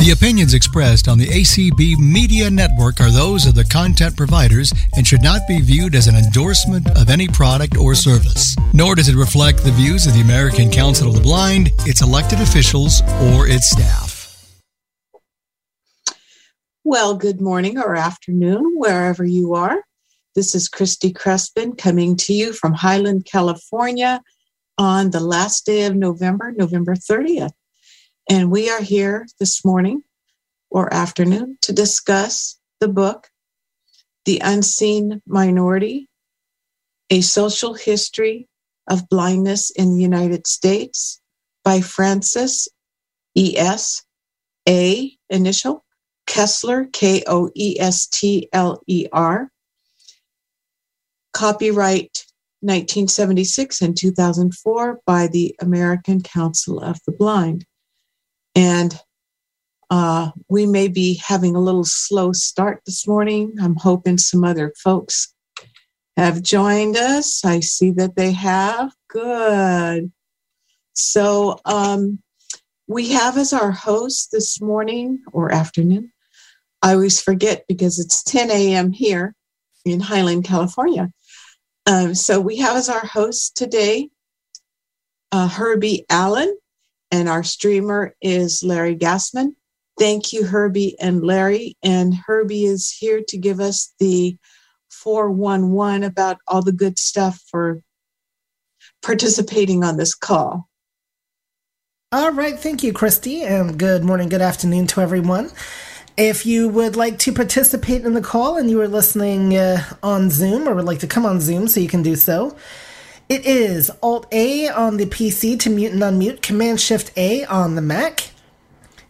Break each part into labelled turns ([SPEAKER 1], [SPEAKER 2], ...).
[SPEAKER 1] The opinions expressed on the ACB Media Network are those of the content providers and should not be viewed as an endorsement of any product or service. Nor does it reflect the views of the American Council of the Blind, its elected officials, or its staff.
[SPEAKER 2] Well, good morning or afternoon, wherever you are. This is Christy Crespin coming to you from Highland, California on the last day of November, November 30th. And we are here this morning or afternoon to discuss the book, The Unseen Minority A Social History of Blindness in the United States by Frances E.S. A. Initial Koestler, K O E S T L E R. Copyright 1976 and 2004 by the American Council of the Blind. And uh, we may be having a little slow start this morning. I'm hoping some other folks have joined us. I see that they have. Good. So um, we have as our host this morning or afternoon. I always forget because it's 10 a.m. here in Highland, California. Um, so we have as our host today uh, Herbie Allen and our streamer is Larry Gassman. Thank you, Herbie and Larry. And Herbie is here to give us the 411 about all the good stuff for participating on this call.
[SPEAKER 3] All right. Thank you, Christy. And good morning, good afternoon to everyone. If you would like to participate in the call and you are listening uh, on Zoom or would like to come on Zoom so you can do so, it is Alt A on the PC to mute and unmute, Command Shift A on the Mac.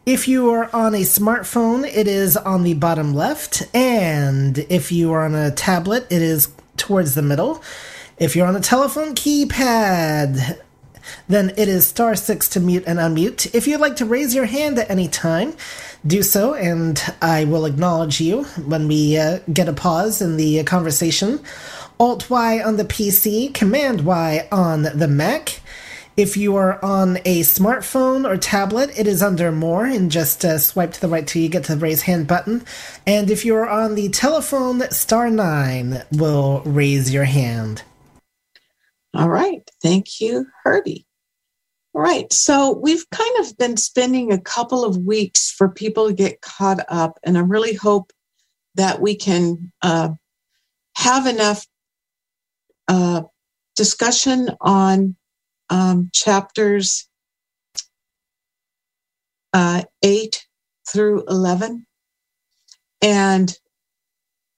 [SPEAKER 3] If you are on a smartphone, it is on the bottom left, and if you are on a tablet, it is towards the middle. If you're on a telephone keypad, then it is star six to mute and unmute. If you'd like to raise your hand at any time, do so, and I will acknowledge you when we uh, get a pause in the conversation. Alt Y on the PC, Command Y on the Mac. If you are on a smartphone or tablet, it is under More, and just uh, swipe to the right till you get to the raise hand button. And if you're on the telephone, star 9 will raise your hand.
[SPEAKER 2] All right. Thank you, Herbie. All right. So we've kind of been spending a couple of weeks for people to get caught up, and I really hope that we can uh, have enough discussion on um, chapters uh, 8 through 11. And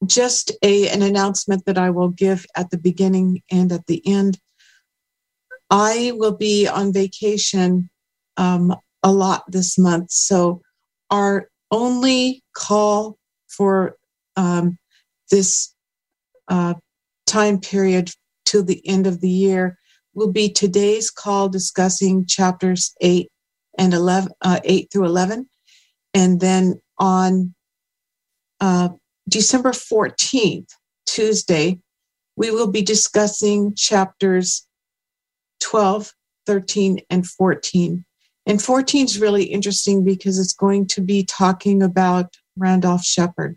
[SPEAKER 2] just a, an announcement that I will give at the beginning and at the end. I will be on vacation um, a lot this month. So, our only call for um, this uh, time period till the end of the year will be today's call discussing chapters 8 and 11 uh, 8 through 11 and then on uh, december 14th tuesday we will be discussing chapters 12 13 and 14 and 14 is really interesting because it's going to be talking about randolph sheppard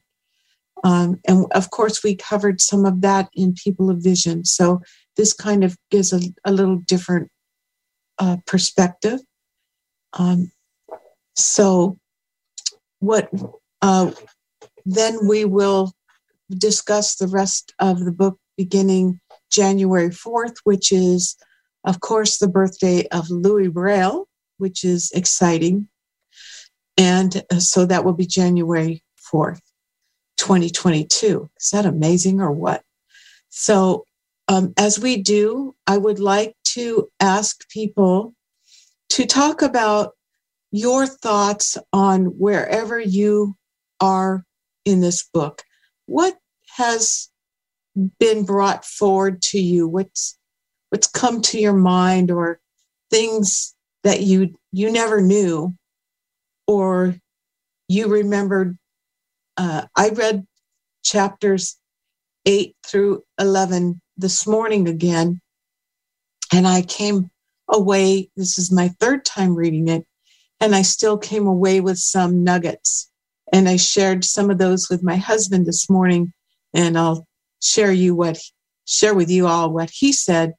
[SPEAKER 2] um, and of course, we covered some of that in People of Vision. So this kind of gives a, a little different uh, perspective. Um, so, what uh, then we will discuss the rest of the book beginning January 4th, which is, of course, the birthday of Louis Braille, which is exciting. And uh, so that will be January 4th. 2022. Is that amazing or what? So, um, as we do, I would like to ask people to talk about your thoughts on wherever you are in this book. What has been brought forward to you? What's what's come to your mind or things that you you never knew or you remembered uh, i read chapters 8 through 11 this morning again and i came away this is my third time reading it and i still came away with some nuggets and i shared some of those with my husband this morning and i'll share you what share with you all what he said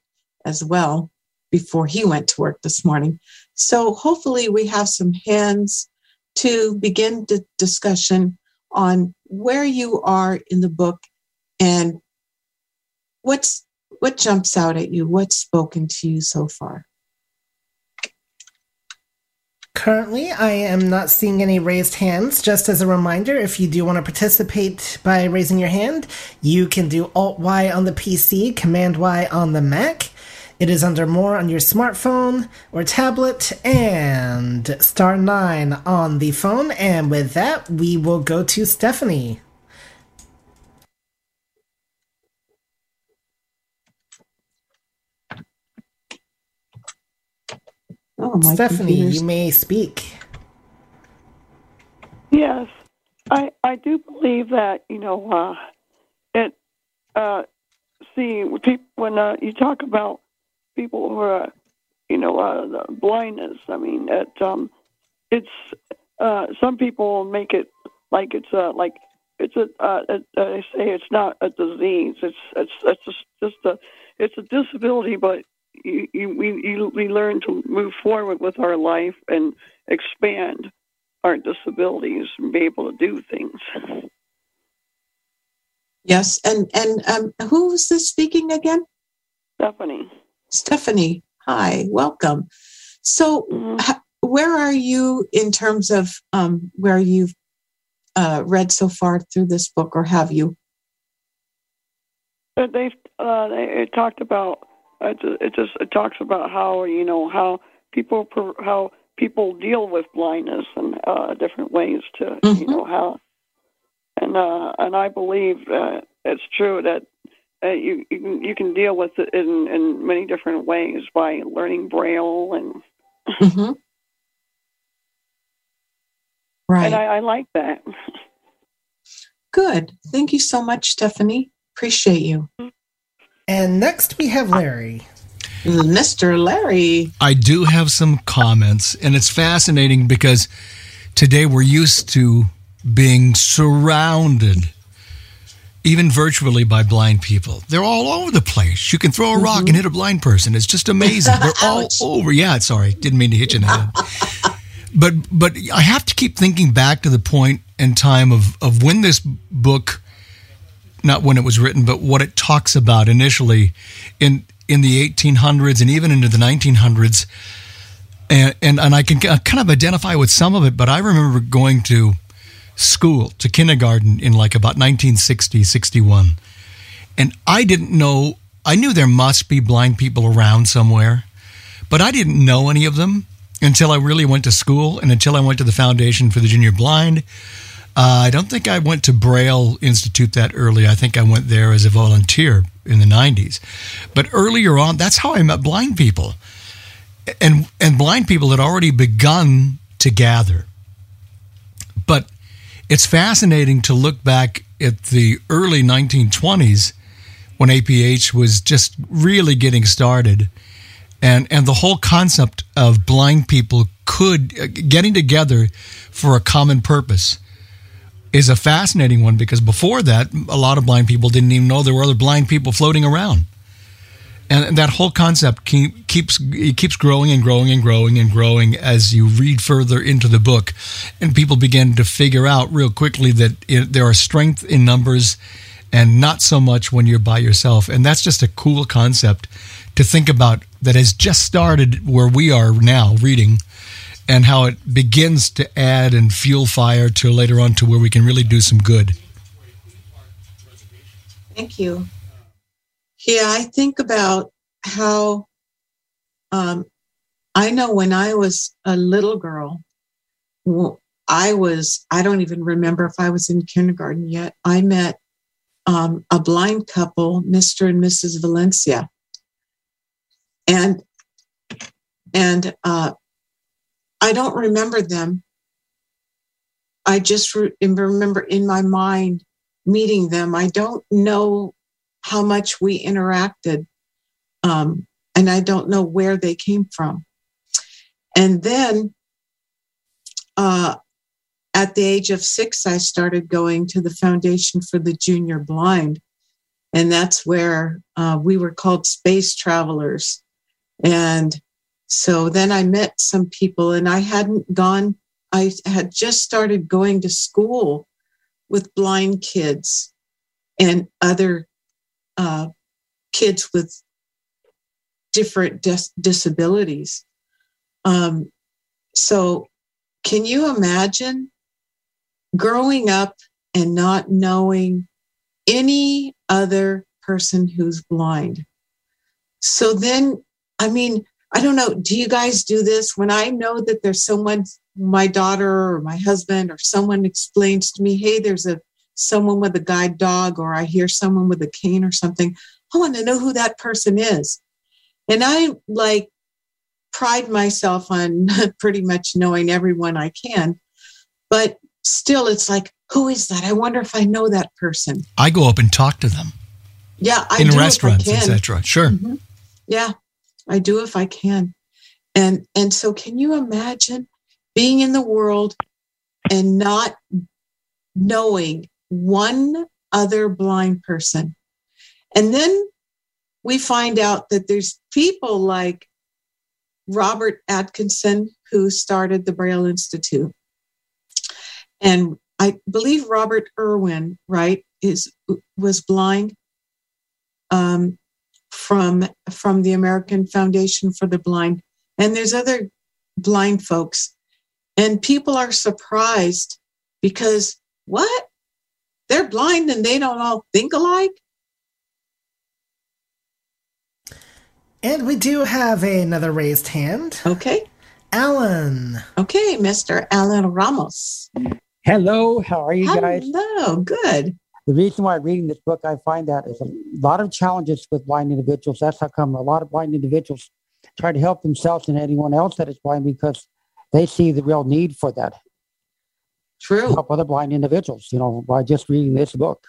[SPEAKER 2] as well before he went to work this morning. So hopefully we have some hands to begin the discussion on where you are in the book and what's what jumps out at you, what's spoken to you so far.
[SPEAKER 3] Currently, I am not seeing any raised hands. Just as a reminder, if you do want to participate by raising your hand, you can do Alt Y on the PC, Command Y on the Mac. It is under More on your smartphone or tablet and star 9 on the phone. And with that, we will go to Stephanie. Oh, Stephanie, computers. you may speak.
[SPEAKER 4] Yes, I I do believe that you know uh, it. Uh, see, when uh, you talk about people who are, you know, uh, blindness. I mean, it, um, it's uh, some people make it like it's a like it's a uh, they say it's not a disease. It's it's it's just, just a it's a disability, but you, you, we you, we learn to move forward with our life and expand our disabilities and be able to do things.
[SPEAKER 2] Yes, and and um, who was this speaking again?
[SPEAKER 4] Stephanie.
[SPEAKER 2] Stephanie, hi, welcome. So, mm-hmm. where are you in terms of um, where you've uh, read so far through this book, or have you?
[SPEAKER 4] Uh, they've uh, they, it talked about it, it just it talks about how you know how people how people deal with blindness and uh, different ways to mm-hmm. you know how and uh, and I believe that it's true that uh, you you can, you can deal with it in, in many different ways by learning braille and mm-hmm.
[SPEAKER 2] right.
[SPEAKER 4] And I, I like that.
[SPEAKER 2] Good. Thank you so much stephanie. Appreciate you.
[SPEAKER 3] And next we have larry.
[SPEAKER 2] Mr larry.
[SPEAKER 1] I do have some comments and it's fascinating because today we're used to being surrounded even virtually by blind people. They're all over the place. You can throw a rock mm-hmm. and hit a blind person. It's just amazing. They're all over. Yeah, sorry, didn't mean to hit you in the head. but but I have to keep thinking back to the point and time of of when this book, not when it was written, but what it talks about initially, in in the 1800s and even into the 1900s. And, and, and I can kind of identify with some of it, but I remember going to school to kindergarten in like about 1960, 61. And I didn't know, I knew there must be blind people around somewhere, but I didn't know any of them until I really went to school and until I went to the Foundation for the Junior Blind. Uh, I don't think I went to Braille Institute that early. I think I went there as a volunteer in the 90s. But earlier on, that's how I met blind people. And, and blind people had already begun to gather. But it's fascinating to look back at the early 1920s when APH was just really getting started. And, and the whole concept of blind people could uh, getting together for a common purpose is a fascinating one because before that, a lot of blind people didn't even know there were other blind people floating around and that whole concept keep, keeps it keeps growing and growing and growing and growing as you read further into the book, and people begin to figure out real quickly that it, there are strength in numbers, and not so much when you're by yourself, and that's just a cool concept to think about that has just started where we are now reading, and how it begins to add and fuel fire to later on to where we can really do some good.
[SPEAKER 2] Thank you. Yeah, I think about how um, I know when I was a little girl, I was, I don't even remember if I was in kindergarten yet. I met um, a blind couple, Mr. and Mrs. Valencia. And and uh, I don't remember them. I just re- remember in my mind meeting them. I don't know how much we interacted, um, and I don't know where they came from. And then uh, at the age of six, I started going to the Foundation for the Junior Blind. And that's where uh, we were called space travelers. And so then I met some people, and I hadn't gone, I had just started going to school with blind kids and other uh, kids with different dis- disabilities. Um, so, can you imagine growing up and not knowing any other person who's blind. So then, I mean, I don't know, do you guys do this? When I know that there's someone, my daughter or my husband or someone explains to me, hey, there's a someone with a guide dog, or I hear someone with a cane or something, I want to know who that person is. And I like pride myself on pretty much knowing everyone I can. But still it's like, who is that? I wonder if I know that person.
[SPEAKER 1] I go up and talk to them.
[SPEAKER 2] Yeah,
[SPEAKER 1] I in restaurants, etc. Sure. Mm-hmm.
[SPEAKER 2] Yeah, I do if I can. And and so can you imagine being in the world and not knowing one other blind person? And then we find out that there's people like Robert Atkinson who started the Braille Institute. And I believe Robert Irwin, right, is was blind um, from from the American Foundation for the Blind, and there's other blind folks, and people are surprised because what they're blind and they don't all think alike.
[SPEAKER 3] And we do have another raised hand.
[SPEAKER 2] Okay.
[SPEAKER 3] Alan.
[SPEAKER 2] Okay, Mr. Alan Ramos.
[SPEAKER 5] Hello, how are you guys?
[SPEAKER 2] Hello, good.
[SPEAKER 5] The reason why I'm reading this book, I find that is a lot of challenges with blind individuals. That's how come a lot of blind individuals try to help themselves and anyone else that is blind because they see the real need for that.
[SPEAKER 2] True.
[SPEAKER 5] Help other blind individuals, you know, by just reading this book.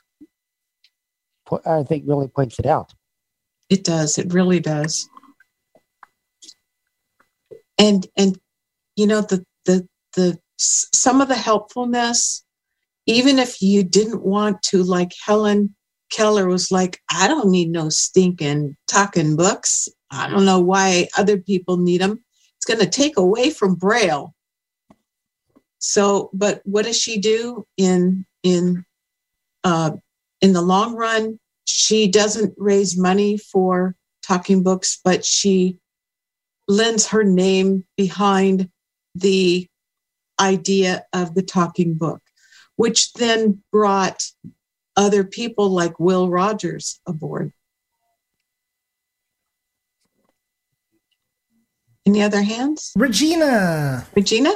[SPEAKER 5] I think really points it out.
[SPEAKER 2] It does. It really does. And and you know the the the some of the helpfulness, even if you didn't want to, like Helen Keller was like, I don't need no stinking talking books. I don't know why other people need them. It's going to take away from Braille. So, but what does she do in in uh, in the long run? She doesn't raise money for talking books, but she lends her name behind the idea of the talking book, which then brought other people like Will Rogers aboard. Any other hands?
[SPEAKER 3] Regina.
[SPEAKER 2] Regina?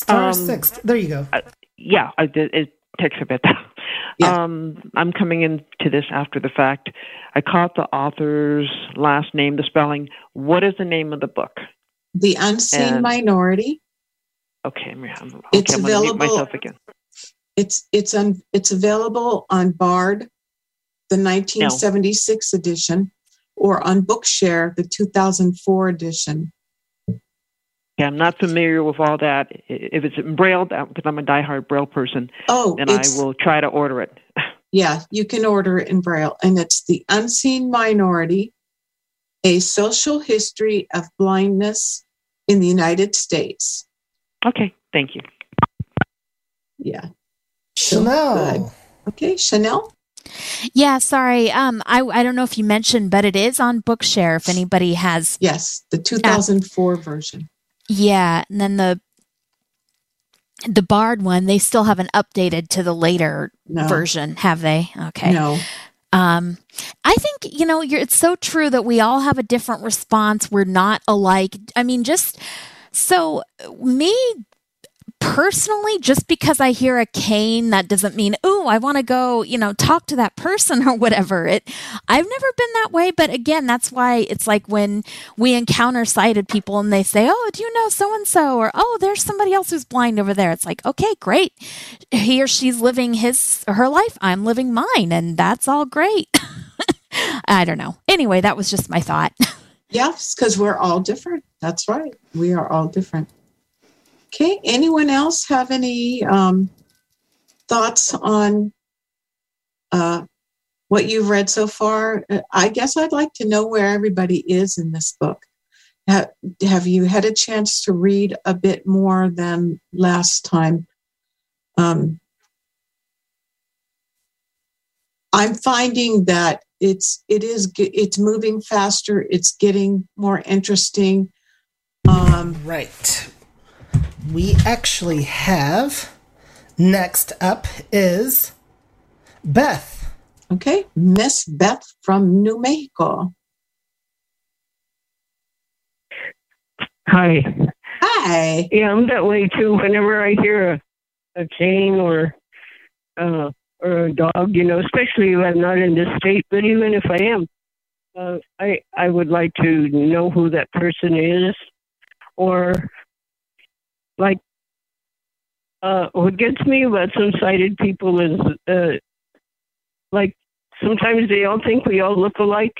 [SPEAKER 3] Star um, six. There you go. Uh,
[SPEAKER 6] yeah, it, it takes a bit. Yeah. Um, I'm coming into this after the fact. I caught the author's last name, the spelling. What is the name of the book?
[SPEAKER 2] The Unseen and, Minority.
[SPEAKER 6] Okay, I'm, okay,
[SPEAKER 2] it's
[SPEAKER 6] I'm
[SPEAKER 2] available.
[SPEAKER 6] myself again.
[SPEAKER 2] It's it's un, it's available on Bard, the 1976 no. edition, or on Bookshare, the 2004 edition.
[SPEAKER 6] Yeah, I'm not familiar with all that. If it's in Braille, because I'm a diehard Braille person,
[SPEAKER 2] oh,
[SPEAKER 6] then I will try to order it.
[SPEAKER 2] yeah, you can order it in Braille, and it's The Unseen Minority A Social History of Blindness in the United States.
[SPEAKER 6] Okay, thank you.
[SPEAKER 2] Yeah.
[SPEAKER 3] Chanel.
[SPEAKER 2] okay, Chanel.
[SPEAKER 7] Yeah, sorry. Um, I I don't know if you mentioned, but it is on Bookshare. If anybody has,
[SPEAKER 2] yes, the 2004 uh, version.
[SPEAKER 7] Yeah, and then the the Bard one, they still haven't updated to the later no. version, have they? Okay.
[SPEAKER 2] No.
[SPEAKER 7] Um, I think, you know, it's so true that we all have a different response. We're not alike. I mean, just so me personally, just because I hear a cane, that doesn't mean, oh, I want to go, you know, talk to that person or whatever. It, I've never been that way, but again, that's why it's like when we encounter sighted people and they say, oh, do you know so and so, or oh, there's somebody else who's blind over there. It's like, okay, great. He or she's living his her life. I'm living mine, and that's all great. I don't know. Anyway, that was just my thought.
[SPEAKER 2] yes, because we're all different. That's right. We are all different. Okay. Anyone else have any um, thoughts on uh, what you've read so far? I guess I'd like to know where everybody is in this book. Have, have you had a chance to read a bit more than last time? Um, I'm finding that it's it is it's moving faster. It's getting more interesting.
[SPEAKER 3] Um, right we actually have next up is Beth.
[SPEAKER 2] Okay, Miss Beth from New Mexico.
[SPEAKER 8] Hi.
[SPEAKER 2] Hi.
[SPEAKER 8] Yeah, I'm that way too. Whenever I hear a, a cane or uh, or a dog, you know, especially if I'm not in this state, but even if I am, uh, I I would like to know who that person is, or like uh, what gets me about some sighted people is uh, like sometimes they all think we all look alike.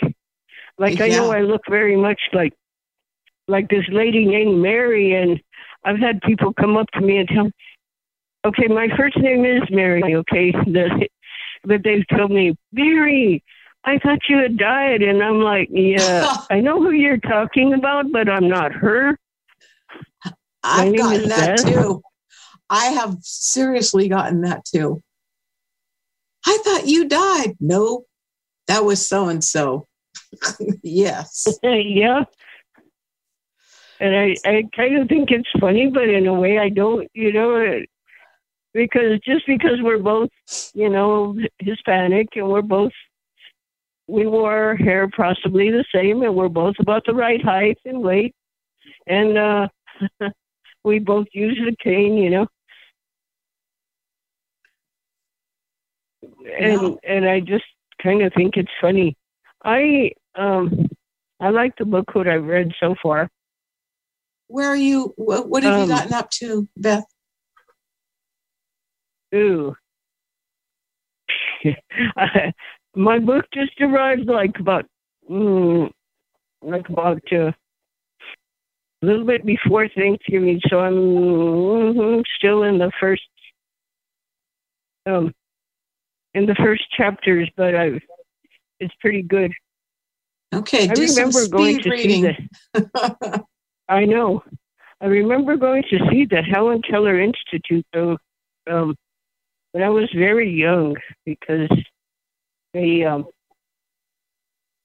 [SPEAKER 8] Like yeah. I know I look very much like like this lady named Mary, and I've had people come up to me and tell, me, "Okay, my first name is Mary." Okay, but they've told me, "Mary, I thought you had died," and I'm like, "Yeah, I know who you're talking about, but I'm not her."
[SPEAKER 2] I've gotten that too. I have seriously gotten that too. I thought you died. No, that was so and so. yes.
[SPEAKER 8] yeah. And I, I kind of think it's funny, but in a way I don't, you know, because just because we're both, you know, Hispanic and we're both, we wore our hair possibly the same and we're both about the right height and weight. And, uh, we both use the cane, you know. And and I just kind of think it's funny. I um I like the book what I've read so far.
[SPEAKER 2] Where are you? What, what have um, you gotten up to, Beth?
[SPEAKER 8] Ooh. my book just arrived like about mm, like about uh, a little bit before Thanksgiving, so I'm mm-hmm, still in the first um in the first chapters, but I it's pretty good.
[SPEAKER 2] Okay,
[SPEAKER 8] I remember going to reading. see the. I know. I remember going to see the Helen Keller Institute though, um, when I was very young because they um,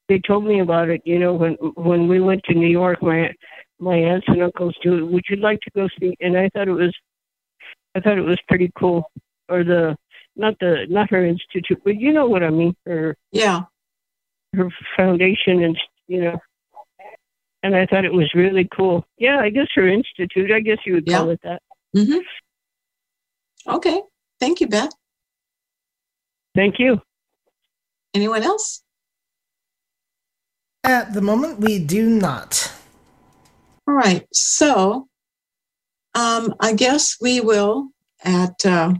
[SPEAKER 8] they told me about it. You know, when when we went to New York, my my aunts and uncles do it. Would you like to go see? And I thought it was, I thought it was pretty cool. Or the not the not her institute, but you know what I mean. Her
[SPEAKER 2] yeah,
[SPEAKER 8] her foundation and you know. And I thought it was really cool. Yeah, I guess her institute. I guess you would call it that.
[SPEAKER 2] Mm-hmm. Okay. Thank you, Beth.
[SPEAKER 8] Thank you.
[SPEAKER 2] Anyone else?
[SPEAKER 3] At the moment, we do not.
[SPEAKER 2] All right. So um, I guess we will, at uh,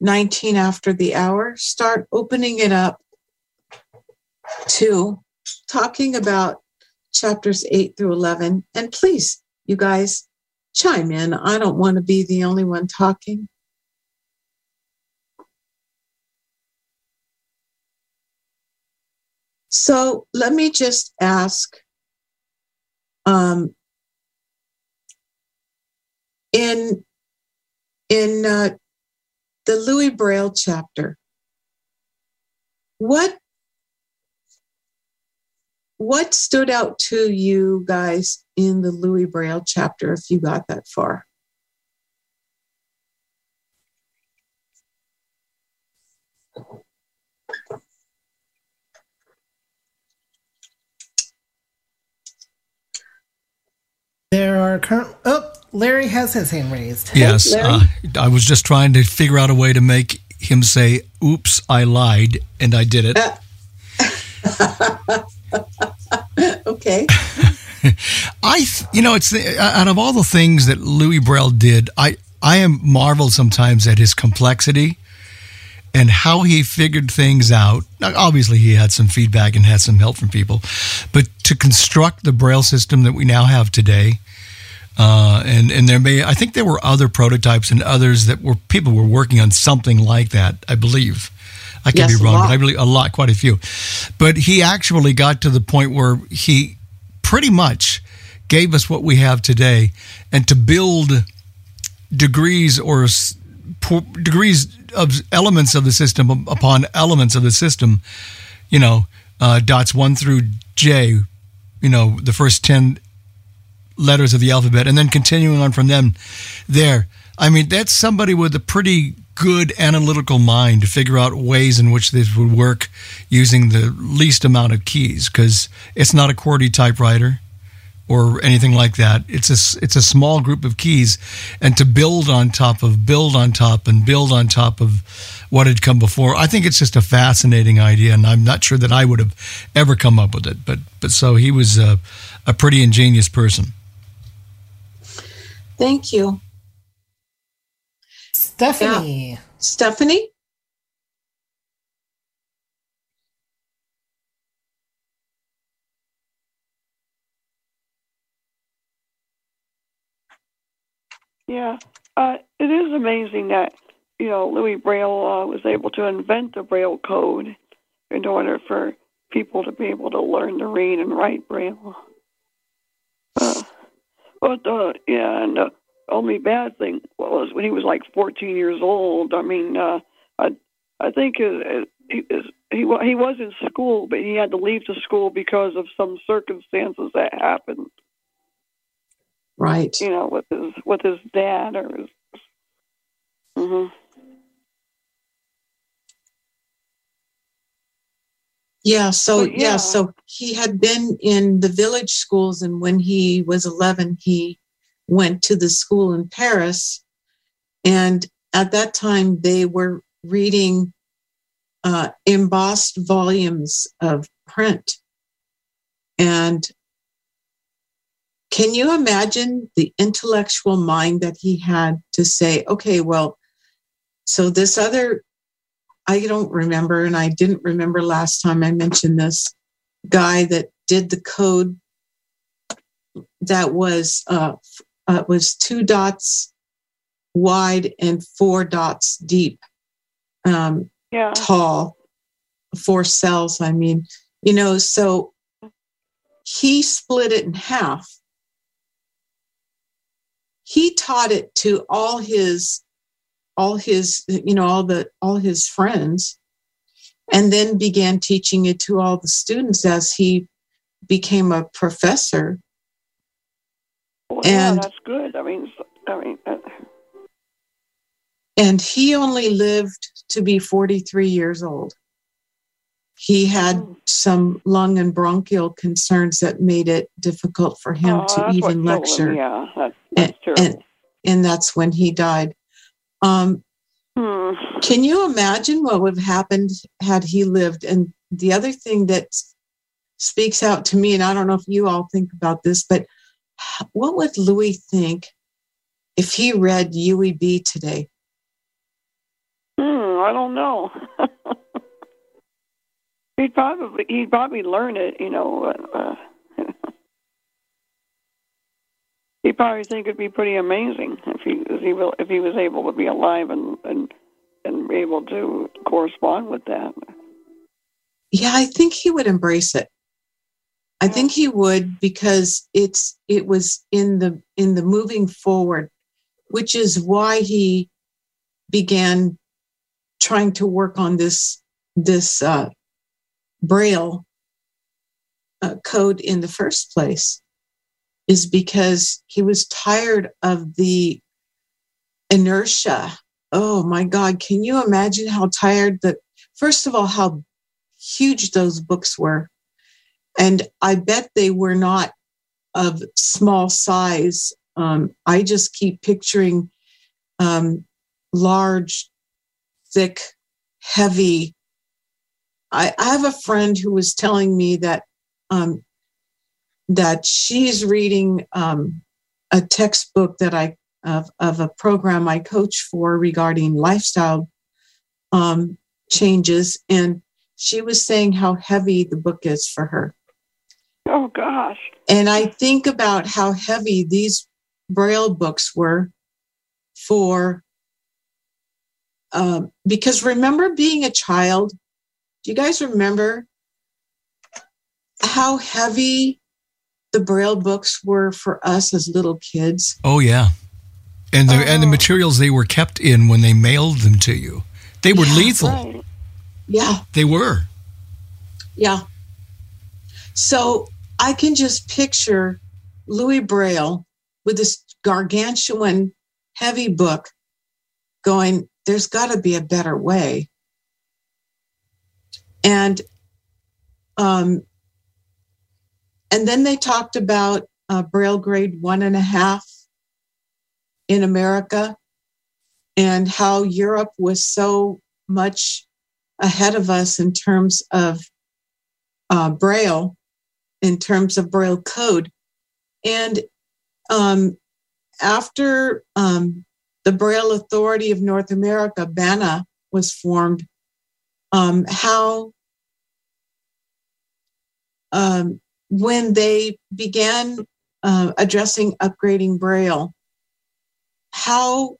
[SPEAKER 2] 19 after the hour, start opening it up to talking about chapters 8 through 11. And please, you guys, chime in. I don't want to be the only one talking. So let me just ask um, in in uh, the Louis Braille chapter, what what stood out to you guys in the Louis Braille chapter if you got that far?
[SPEAKER 3] There are current. Oh, Larry has his hand raised.
[SPEAKER 1] Yes, hey, uh, I was just trying to figure out a way to make him say, "Oops, I lied," and I did it.
[SPEAKER 2] okay.
[SPEAKER 1] I, you know, it's out of all the things that Louis Braille did, I I am marveled sometimes at his complexity and how he figured things out. Now, obviously, he had some feedback and had some help from people, but to construct the Braille system that we now have today, uh, and and there may I think there were other prototypes and others that were people were working on something like that. I believe. I could yes, be wrong, but I believe a lot, quite a few. But he actually got to the point where he pretty much gave us what we have today, and to build degrees or degrees of elements of the system upon elements of the system, you know, uh, dots one through J, you know, the first 10 letters of the alphabet, and then continuing on from them there. I mean, that's somebody with a pretty good analytical mind to figure out ways in which this would work using the least amount of keys because it's not a QWERTY typewriter or anything like that. It's a it's a small group of keys, and to build on top of, build on top, and build on top of what had come before. I think it's just a fascinating idea, and I'm not sure that I would have ever come up with it. But but so he was a, a pretty ingenious person.
[SPEAKER 2] Thank you,
[SPEAKER 3] Stephanie.
[SPEAKER 2] Yeah. Stephanie.
[SPEAKER 4] Yeah, uh, it is amazing that you know Louis Braille uh, was able to invent the Braille code in order for people to be able to learn to read and write Braille. Uh, but uh, yeah, and the only bad thing was when he was like 14 years old. I mean, uh, I I think it, it, it, he he was in school, but he had to leave the school because of some circumstances that happened
[SPEAKER 2] right
[SPEAKER 4] you know with his with his dad or his mm-hmm.
[SPEAKER 2] yeah so yeah. yeah so he had been in the village schools and when he was 11 he went to the school in paris and at that time they were reading uh, embossed volumes of print and can you imagine the intellectual mind that he had to say, okay, well, so this other, I don't remember, and I didn't remember last time I mentioned this guy that did the code that was uh, uh was two dots wide and four dots deep, um,
[SPEAKER 4] yeah.
[SPEAKER 2] tall, four cells. I mean, you know, so he split it in half he taught it to all his all his you know all the all his friends and then began teaching it to all the students as he became a professor.
[SPEAKER 4] Well, and yeah, that's good. I mean i mean uh...
[SPEAKER 2] and he only lived to be 43 years old he had mm. some lung and bronchial concerns that made it difficult for him
[SPEAKER 4] oh,
[SPEAKER 2] to even lecture.
[SPEAKER 4] Him. Yeah, that's,
[SPEAKER 2] that's and, and, and, that's when he died. Um,
[SPEAKER 4] hmm.
[SPEAKER 2] Can you imagine what would have happened had he lived? And the other thing that speaks out to me, and I don't know if you all think about this, but what would Louis think if he read UEB today?
[SPEAKER 4] Hmm, I don't know. He'd probably he'd probably learn it, you know. Uh, he'd probably think it'd be pretty amazing if he if he will, if he was able to be alive and and and be able to correspond with that.
[SPEAKER 2] Yeah, I think he would embrace it. I think he would because it's it was in the in the moving forward, which is why he began trying to work on this this uh, Braille uh, code in the first place is because he was tired of the inertia. Oh my God, can you imagine how tired that, first of all, how huge those books were? And I bet they were not of small size. Um, I just keep picturing um, large, thick, heavy. I, I, have a friend who was telling me that um, that she's reading um, a textbook that I of, of a program I coach for regarding lifestyle um, changes, and she was saying how heavy the book is for her.
[SPEAKER 4] Oh gosh!
[SPEAKER 2] And I think about how heavy these Braille books were for um, because remember being a child do you guys remember how heavy the braille books were for us as little kids?
[SPEAKER 1] Oh yeah. And the oh. and the oh. materials they were kept in when they mailed them to you. They were yeah, lethal. right.
[SPEAKER 2] yeah.
[SPEAKER 1] They were.
[SPEAKER 2] Yeah. So i can just picture louis braille with this gargantuan heavy book going, there's got to be a better way. And um, and then they talked about uh, Braille grade one and a half in America and how Europe was so much ahead of us in terms of uh, Braille, in terms of Braille code. And um, after um, the Braille Authority of North America, BANA, was formed, um, how um, when they began uh, addressing upgrading Braille, how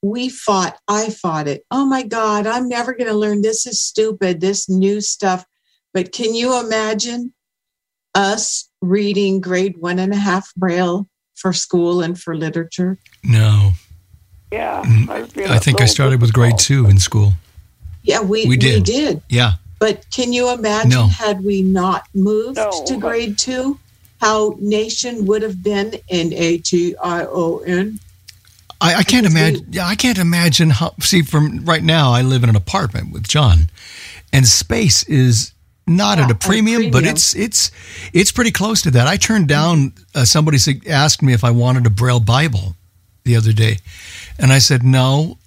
[SPEAKER 2] we fought, I fought it. Oh my God, I'm never going to learn. This is stupid, this new stuff. But can you imagine us reading grade one and a half Braille for school and for literature?
[SPEAKER 1] No.
[SPEAKER 4] Yeah.
[SPEAKER 1] Mm, I think I started with grade two in school.
[SPEAKER 2] Yeah, we, we did. We did.
[SPEAKER 1] Yeah.
[SPEAKER 2] But can you imagine
[SPEAKER 1] no.
[SPEAKER 2] had we not moved no, to grade two, how nation would have been in A T I O N?
[SPEAKER 1] I, I can't imagine. Yeah, I can't imagine how. See, from right now, I live in an apartment with John, and space is not yeah, at a premium, premium, but it's it's it's pretty close to that. I turned down uh, somebody asked me if I wanted a Braille Bible the other day, and I said no,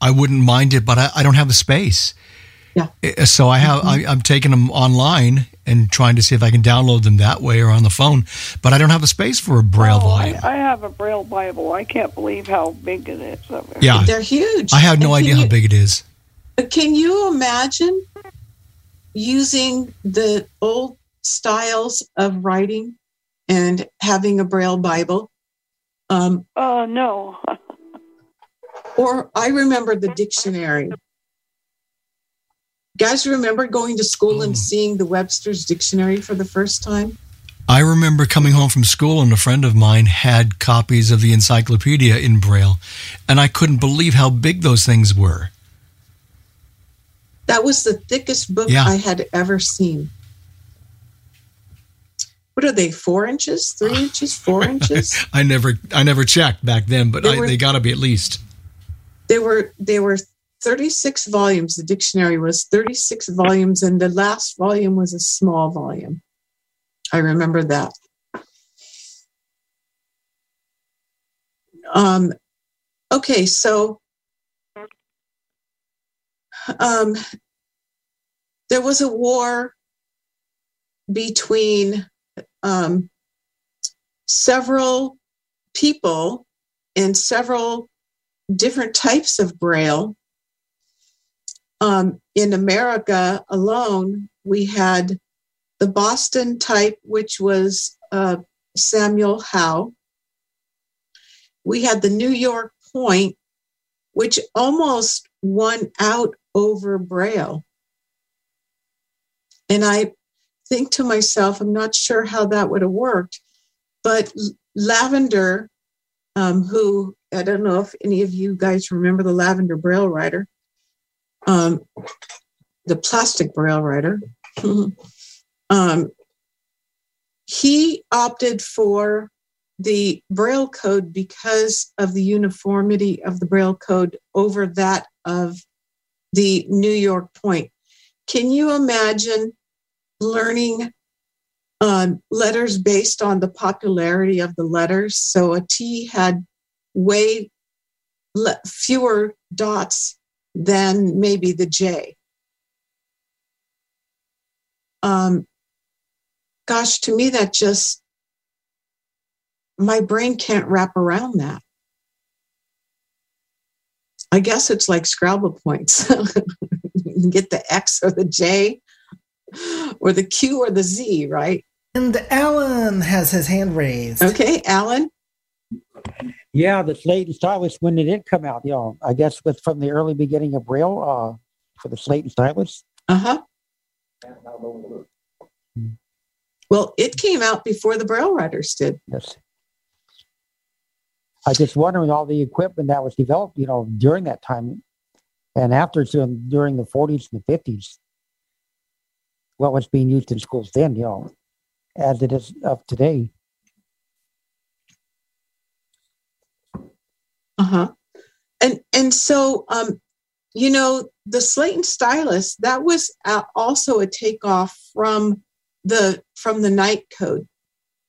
[SPEAKER 1] I wouldn't mind it, but I, I don't have the space.
[SPEAKER 2] Yeah.
[SPEAKER 1] Uh, so I have mm-hmm. I, I'm taking them online and trying to see if I can download them that way or on the phone, but I don't have the space for a Braille
[SPEAKER 4] oh,
[SPEAKER 1] volume.
[SPEAKER 4] I, I, have a Braille Bible. I can't believe how big it is.
[SPEAKER 1] Yeah,
[SPEAKER 2] they're huge.
[SPEAKER 1] I have no idea you, how big it is.
[SPEAKER 2] Can you imagine using the old styles of writing and having a Braille Bible?
[SPEAKER 4] Um, uh, no.
[SPEAKER 2] or I remember the dictionary. Guys, remember going to school and hmm. seeing the Webster's Dictionary for the first time?
[SPEAKER 1] I remember coming home from school and a friend of mine had copies of the encyclopedia in Braille, and I couldn't believe how big those things were.
[SPEAKER 2] That was the thickest book
[SPEAKER 1] yeah.
[SPEAKER 2] I had ever seen. What are they? Four inches? Three inches? Four inches?
[SPEAKER 1] I never, I never checked back then, but they, I, they got to be at least.
[SPEAKER 2] They were, they were 36 volumes. The dictionary was 36 volumes, and the last volume was a small volume. I remember that. Um, okay, so um, there was a war between um, several people and several different types of Braille. Um, in America alone, we had the Boston type, which was uh, Samuel Howe. We had the New York Point, which almost won out over Braille. And I think to myself, I'm not sure how that would have worked. But Lavender, um, who I don't know if any of you guys remember the Lavender Braille Writer, um, the plastic Braille Writer, um, he opted for the Braille code because of the uniformity of the Braille code over that of the New York Point. Can you imagine learning um, letters based on the popularity of the letters. So a T had way le- fewer dots than maybe the J. Um, gosh, to me, that just, my brain can't wrap around that. I guess it's like Scrabble points. you get the X or the J or the Q or the Z, right?
[SPEAKER 3] And Alan has his hand raised.
[SPEAKER 2] Okay, Alan.
[SPEAKER 5] Yeah, the slate and stylus when it did come out, you know, I guess with from the early beginning of Braille uh, for the slate and stylus.
[SPEAKER 2] Uh huh. Well, it came out before the Braille writers did.
[SPEAKER 5] Yes. I just wondering all the equipment that was developed, you know, during that time and after during the 40s and the 50s, what was being used in schools then, you know, as it is of today.
[SPEAKER 2] Uh-huh. And and so um you know the slate and stylus that was also a takeoff from the from the night code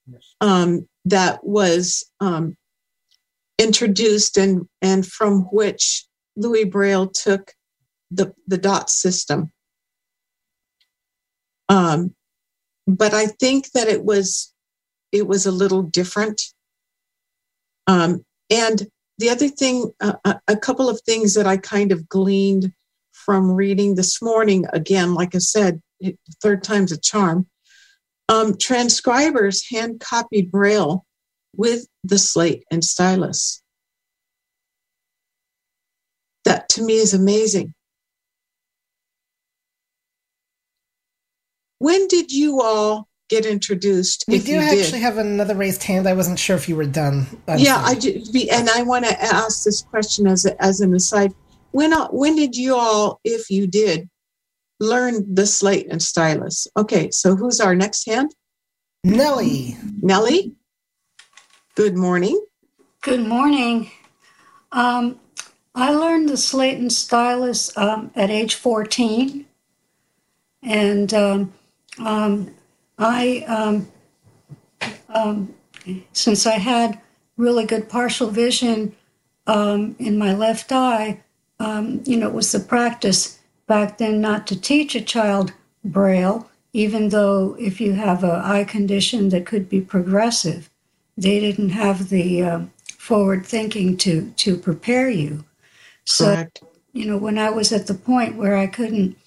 [SPEAKER 2] yes. um, that was um, introduced and and from which Louis Braille took the the dot system. Um, but I think that it was it was a little different. Um, and the other thing, uh, a couple of things that I kind of gleaned from reading this morning, again, like I said, third time's a charm. Um, transcribers hand copied Braille with the slate and stylus. That to me is amazing. When did you all get introduced.
[SPEAKER 3] We do actually did. have another raised hand. I wasn't sure if you were done.
[SPEAKER 2] Yeah, I do, and I want to ask this question as a, as an aside. When uh, when did you all, if you did, learn the slate and stylus? Okay, so who's our next hand?
[SPEAKER 3] Nellie.
[SPEAKER 2] Nellie. Good morning.
[SPEAKER 9] Good morning. Um, I learned the slate and stylus um, at age 14. And um, um I, um, um, since I had really good partial vision um, in my left eye, um, you know, it was the practice back then not to teach a child Braille, even though if you have an eye condition that could be progressive, they didn't have the um, forward thinking to to prepare you. So, Correct. you know, when I was at the point where I couldn't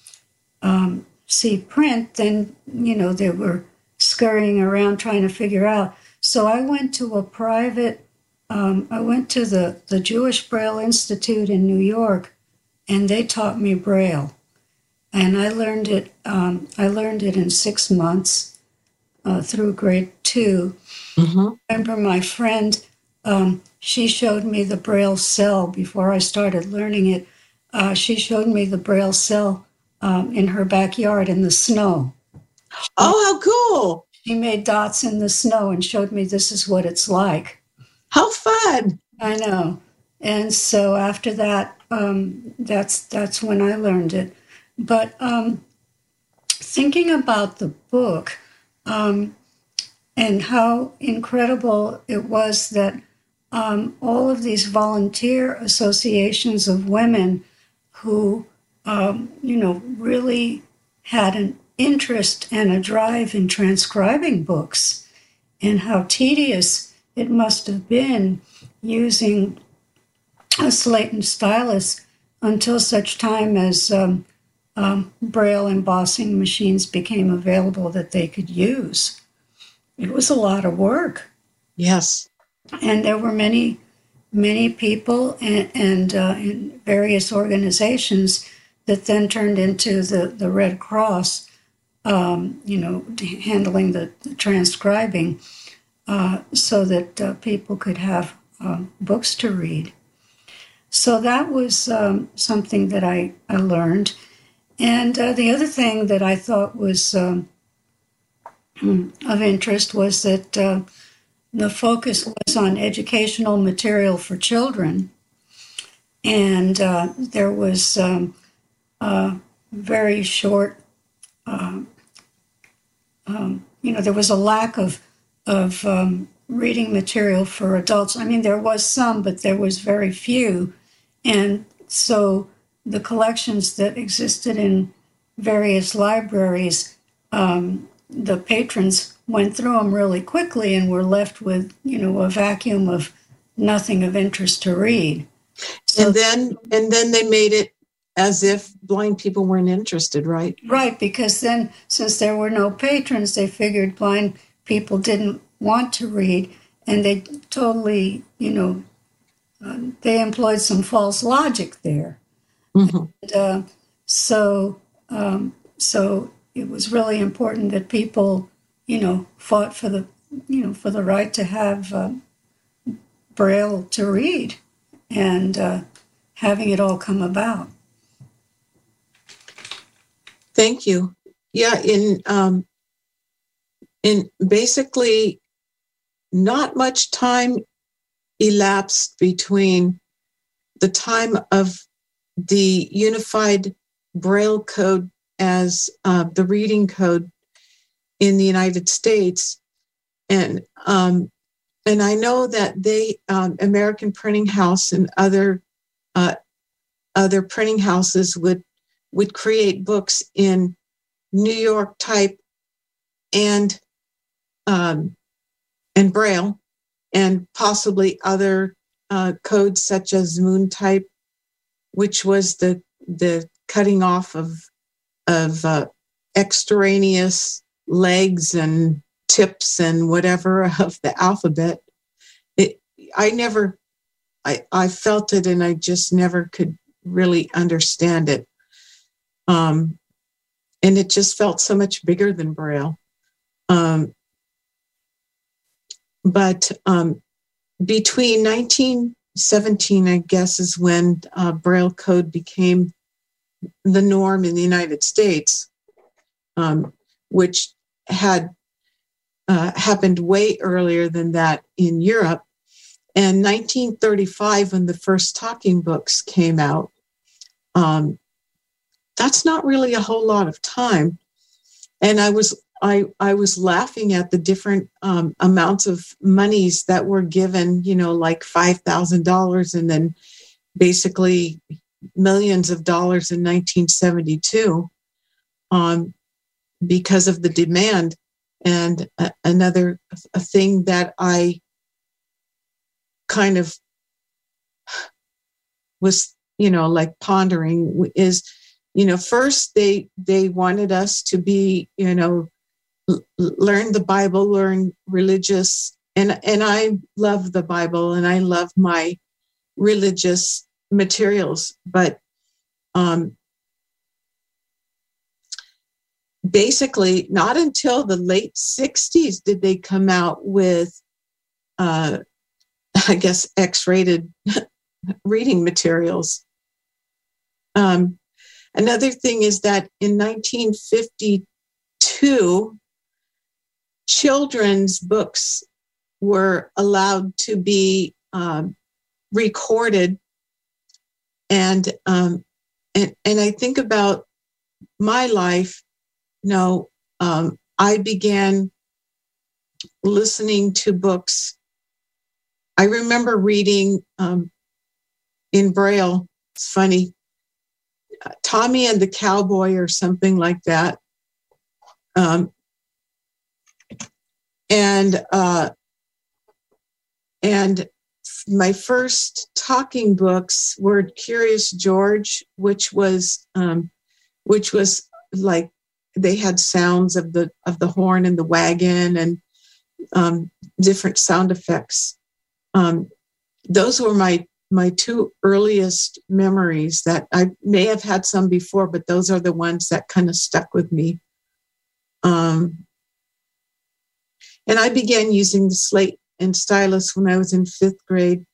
[SPEAKER 9] um, see print, then, you know, they were scurrying around trying to figure out. So I went to a private, um, I went to the, the Jewish Braille Institute in New York, and they taught me Braille. And I learned it, um, I learned it in six months uh, through grade 2 mm-hmm. I remember my friend, um, she showed me the Braille cell before I started learning it. Uh, she showed me the Braille cell um, in her backyard in the snow.
[SPEAKER 2] Oh, how cool!
[SPEAKER 9] She made dots in the snow and showed me this is what it's like.
[SPEAKER 2] How fun!
[SPEAKER 9] I know. And so after that, um, that's that's when I learned it. But um, thinking about the book um, and how incredible it was that um, all of these volunteer associations of women who um, you know, really had an interest and a drive in transcribing books, and how tedious it must have been using a slate and stylus until such time as um, um, braille embossing machines became available that they could use. It was a lot of work.
[SPEAKER 2] Yes.
[SPEAKER 9] And there were many, many people and, and uh, in various organizations that then turned into the, the Red Cross, um, you know, handling the, the transcribing uh, so that uh, people could have um, books to read. So that was um, something that I, I learned. And uh, the other thing that I thought was um, of interest was that uh, the focus was on educational material for children. And uh, there was um, a very short uh, um, you know, there was a lack of of um, reading material for adults. I mean, there was some, but there was very few, and so the collections that existed in various libraries, um, the patrons went through them really quickly and were left with, you know, a vacuum of nothing of interest to read.
[SPEAKER 2] So, and then and then they made it as if blind people weren't interested, right?
[SPEAKER 9] Right, because then since there were no patrons, they figured blind people didn't want to read, and they totally, you know, uh, they employed some false logic there. Mm-hmm. And, uh, so, um, so it was really important that people, you know, fought for the, you know, for the right to have uh, Braille to read, and uh, having it all come about.
[SPEAKER 2] Thank you. Yeah, in um, in basically, not much time elapsed between the time of the unified Braille code as uh, the reading code in the United States, and um, and I know that they um, American Printing House and other uh, other printing houses would would create books in New York type and um, and Braille, and possibly other uh, codes such as Moon type, which was the the cutting off of of uh, extraneous legs and tips and whatever of the alphabet. It, I never, I, I felt it and I just never could really understand it. Um, and it just felt so much bigger than Braille. Um, but um, between 1917, I guess, is when uh, Braille code became the norm in the United States, um, which had uh, happened way earlier than that in Europe. And 1935, when the first talking books came out, um, that's not really a whole lot of time. And I was I I was laughing at the different um, amounts of monies that were given, you know, like five thousand dollars, and then basically millions of dollars in 1972, um, because of the demand. And another a thing that I kind of was, you know, like pondering is you know first they they wanted us to be you know l- learn the bible learn religious and and i love the bible and i love my religious materials but um basically not until the late 60s did they come out with uh i guess x-rated reading materials. Um Another thing is that in 1952, children's books were allowed to be um, recorded. And, um, and, and I think about my life, you know, um, I began listening to books. I remember reading um, in Braille. It's funny. Tommy and the Cowboy or something like that. Um, and uh, and my first talking books were Curious George, which was um, which was like they had sounds of the of the horn and the wagon and um, different sound effects. Um, those were my my two earliest memories that I may have had some before, but those are the ones that kind of stuck with me. Um, and I began using the slate and stylus when I was in fifth grade,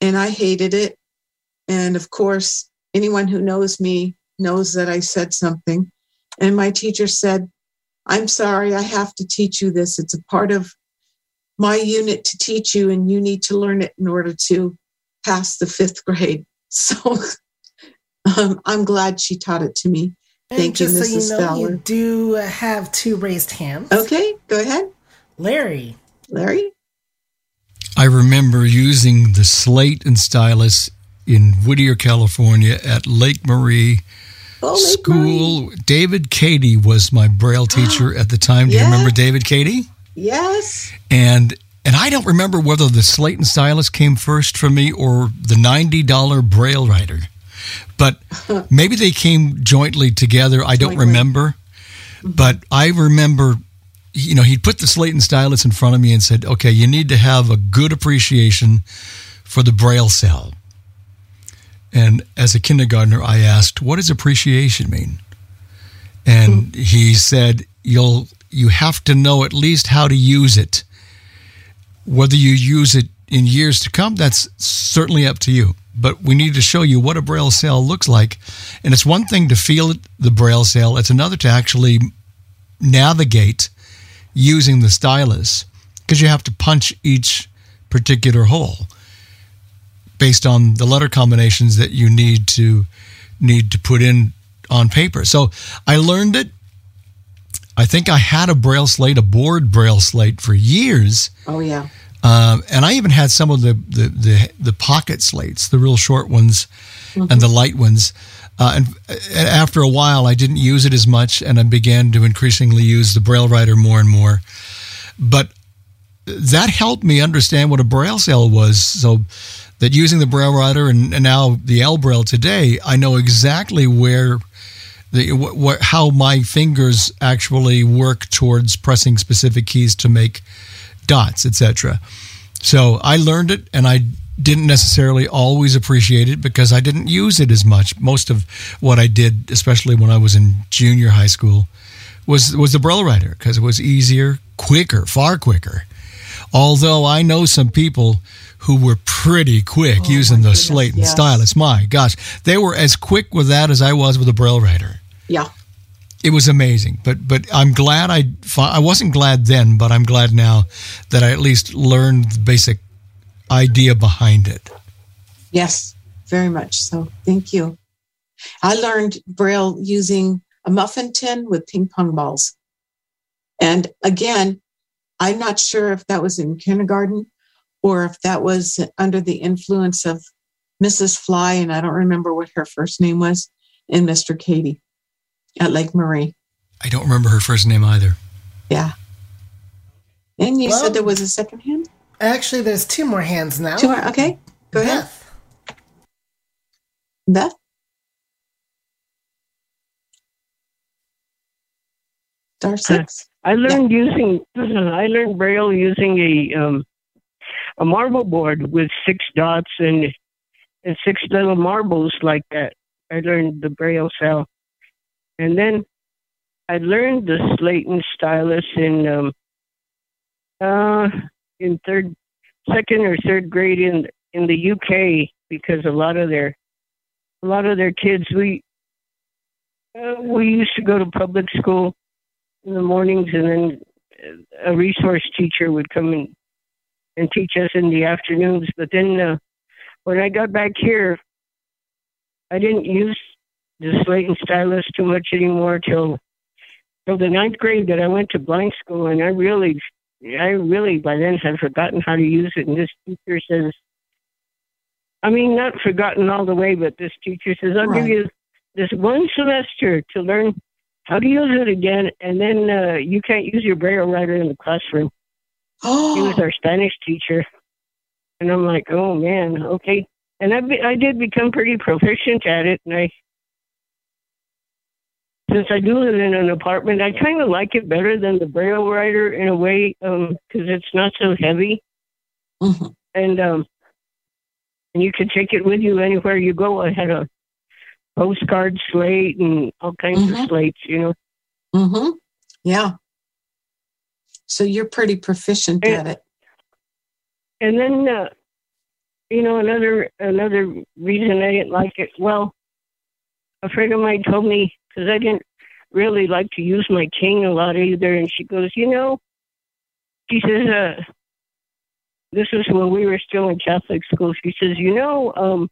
[SPEAKER 2] and I hated it. And of course, anyone who knows me knows that I said something. And my teacher said, I'm sorry, I have to teach you this. It's a part of my unit to teach you, and you need to learn it in order to past the fifth grade. So um, I'm glad she taught it to me.
[SPEAKER 3] And
[SPEAKER 2] Thank you,
[SPEAKER 3] just so
[SPEAKER 2] Mrs.
[SPEAKER 3] you know,
[SPEAKER 2] Fowler.
[SPEAKER 3] you do have two raised hands.
[SPEAKER 2] Okay, go ahead.
[SPEAKER 3] Larry.
[SPEAKER 2] Larry?
[SPEAKER 1] I remember using the slate and stylus in Whittier, California at Lake Marie
[SPEAKER 2] Oh, Lake
[SPEAKER 1] School.
[SPEAKER 2] Marie.
[SPEAKER 1] David Cady was my Braille teacher at the time. Do you remember David Cady?
[SPEAKER 2] Yes.
[SPEAKER 1] And and I don't remember whether the slate and stylus came first for me or the $90 Braille writer. But maybe they came jointly together. I don't remember. Mm-hmm. But I remember you know, he'd put the slate and stylus in front of me and said, "Okay, you need to have a good appreciation for the Braille cell." And as a kindergartner, I asked, "What does appreciation mean?" And hmm. he said, "You'll you have to know at least how to use it. Whether you use it in years to come, that's certainly up to you. But we need to show you what a braille cell looks like. And it's one thing to feel the braille cell, it's another to actually navigate using the stylus because you have to punch each particular hole based on the letter combinations that you need to need to put in on paper. So I learned it. I think I had a braille slate, a board braille slate for years.
[SPEAKER 2] Oh, yeah.
[SPEAKER 1] Um, and I even had some of the, the, the, the pocket slates, the real short ones and the light ones. Uh, and uh, after a while, I didn't use it as much, and I began to increasingly use the Braille writer more and more. But that helped me understand what a Braille cell was. So that using the Braille writer and, and now the ElBraille today, I know exactly where the wh- wh- how my fingers actually work towards pressing specific keys to make dots, etc. So I learned it, and I didn't necessarily always appreciate it because I didn't use it as much. Most of what I did, especially when I was in junior high school, was was the Braille writer because it was easier, quicker, far quicker. Although I know some people who were pretty quick oh, using the
[SPEAKER 2] goodness,
[SPEAKER 1] slate and
[SPEAKER 2] yes.
[SPEAKER 1] stylus. My gosh, they were as quick with that as I was with the Braille writer
[SPEAKER 2] Yeah.
[SPEAKER 1] it was amazing. But but I'm glad I I wasn't glad then, but I'm glad now that I at least learned the basic idea behind it.
[SPEAKER 2] Yes, very much so. Thank you. I learned Braille using a muffin tin with ping pong balls. And again, I'm not sure if that was in kindergarten or if that was under the influence of Mrs. Fly, and I don't remember what her first name was, and Mr. Cady at Lake Marie.
[SPEAKER 1] I don't remember her first name either.
[SPEAKER 2] Yeah. And you
[SPEAKER 3] Well-
[SPEAKER 2] said there was a second hand?
[SPEAKER 3] Actually, there's two more hands now.
[SPEAKER 2] Two more? Okay, go ahead.
[SPEAKER 3] Beth.
[SPEAKER 2] Beth? Star six?
[SPEAKER 8] I learned using I learned Braille using a um, a marble board with six dots and and six little marbles like that. I learned the Braille cell, and then I learned the slate and stylus in um, uh, in third, second or third grade in in the UK because a lot of their a lot of their kids we uh, we used to go to public school in the mornings, and then a resource teacher would come and and teach us in the afternoons. But then uh, when I got back here, I didn't use the slate and stylus too much anymore till till the ninth grade that I went to blind school, and I really, I really by then had forgotten how to use it. And this teacher says, I mean, not forgotten all the way, but this teacher says, I'll give you this one semester to learn how to use it again, and then uh, you can't use your braille writer in the classroom. He was our Spanish teacher, and I'm like, oh man, okay. And I be, I did become pretty proficient at it, and I since I do live in an apartment, I kind of like it better than the braille writer in a way because it's not so heavy,
[SPEAKER 2] mhm.
[SPEAKER 8] and um, and you can take it with you anywhere you go. I had a postcard slate and all kinds
[SPEAKER 2] Mhm.
[SPEAKER 8] of slates, you know.
[SPEAKER 2] Mm-hmm. Yeah. So you're pretty proficient
[SPEAKER 8] Eh,
[SPEAKER 2] at it.
[SPEAKER 8] And then, uh, you know, another another reason I didn't like it. Well, a friend of mine told me because I didn't really like to use my cane a lot either, and she goes, you know, she says, uh, this was when we were still in Catholic school. She says, you know, um,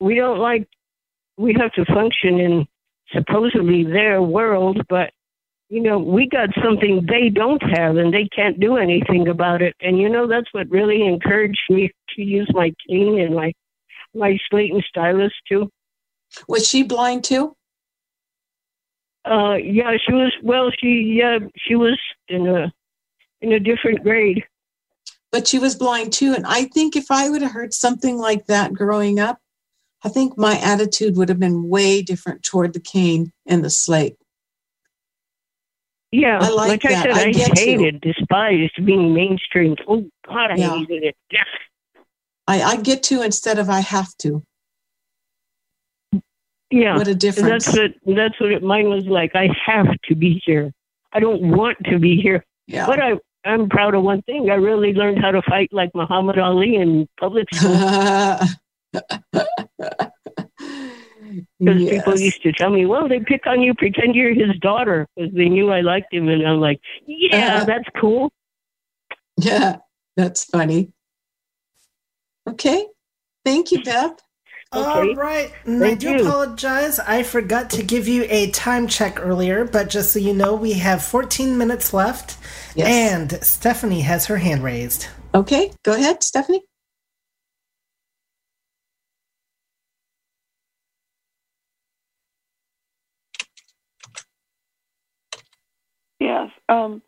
[SPEAKER 8] we don't like we have to function in supposedly their world, but you know, we got something they don't have and they can't do anything about it. And you know, that's what really encouraged me to use my cane and my my slate and stylus too.
[SPEAKER 2] Was she blind too?
[SPEAKER 8] Uh, yeah, she was. Well, she yeah, she was in a in a different grade.
[SPEAKER 2] But she was blind too, and I think if I would have heard something like that growing up, I think my attitude would have been way different toward the cane and the slate.
[SPEAKER 8] Yeah,
[SPEAKER 2] I like,
[SPEAKER 8] like I said,
[SPEAKER 2] I
[SPEAKER 8] I,
[SPEAKER 2] you.
[SPEAKER 8] hated, despised being mainstream. Oh God, I
[SPEAKER 2] Yeah.
[SPEAKER 8] hated it. Yeah.
[SPEAKER 2] I, I get to instead of I have to.
[SPEAKER 8] Yeah,
[SPEAKER 2] What a
[SPEAKER 8] And
[SPEAKER 2] difference.
[SPEAKER 8] that's what that's what it, mine was like. I have to be here. I don't want to be here,
[SPEAKER 2] Yeah.
[SPEAKER 8] but I I'm proud of one thing. I really learned how to fight like Muhammad Ali in public school because people used to tell me, "Well, they pick on you, pretend you're his daughter," because they knew I liked him, and I'm like, "Yeah,
[SPEAKER 2] Uh-huh.
[SPEAKER 8] that's cool."
[SPEAKER 2] Yeah, that's funny. Okay. Thank you, Beth.
[SPEAKER 3] All
[SPEAKER 8] Okay.
[SPEAKER 3] right. And I do
[SPEAKER 8] you.
[SPEAKER 3] apologize. I forgot to give you a time check earlier, but just so you know, we have 14 minutes left.
[SPEAKER 2] Yes.
[SPEAKER 3] And Stephanie has her hand raised.
[SPEAKER 2] Okay, go ahead, Stephanie.
[SPEAKER 4] Yes. Um,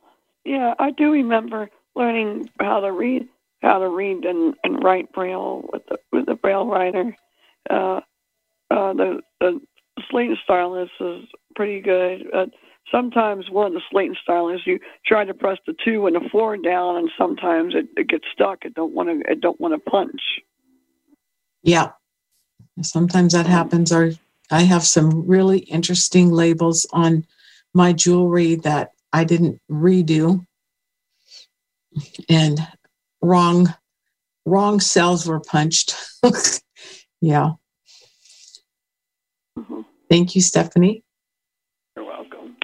[SPEAKER 4] yeah, I do remember learning how to read, how to read and, and write braille with the with the braille writer. Uh, uh, the the slate and stylus is pretty good. Uh, sometimes one of the slate and stylus, you try to press the two and the four down, and sometimes it, it gets stuck. It don't want to. It don't want to punch.
[SPEAKER 2] Yeah. Sometimes that happens. Or I have some really interesting labels on my jewelry that I didn't redo. And wrong wrong cells were punched. yeah.
[SPEAKER 4] hmm
[SPEAKER 2] Thank you, Stephanie.
[SPEAKER 4] You're welcome.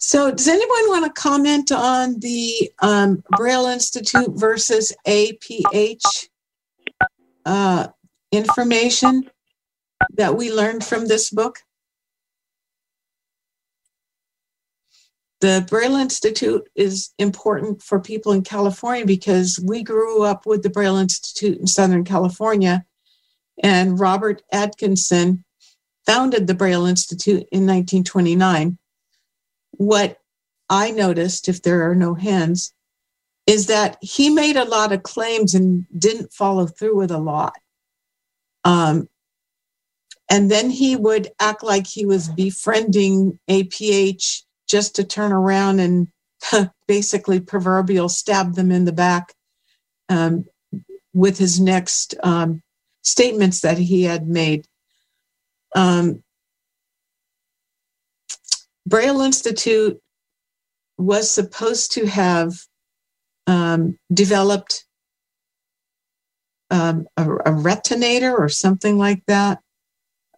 [SPEAKER 2] So, does anyone want to comment on the um, Braille Institute versus APH uh, information that we learned from this book? The Braille Institute is important for people in California because we grew up with the Braille Institute in Southern California, and Robert Atkinson founded the Braille Institute in 1929 what I noticed, if there are no hands, is that he made a lot of claims and didn't follow through with a lot. Um, and then he would act like he was befriending APH just to turn around and basically proverbial stab them in the back um, with his next um, statements that he had made. Um, Braille Institute was supposed to have um, developed um, a, a retinator or something like that.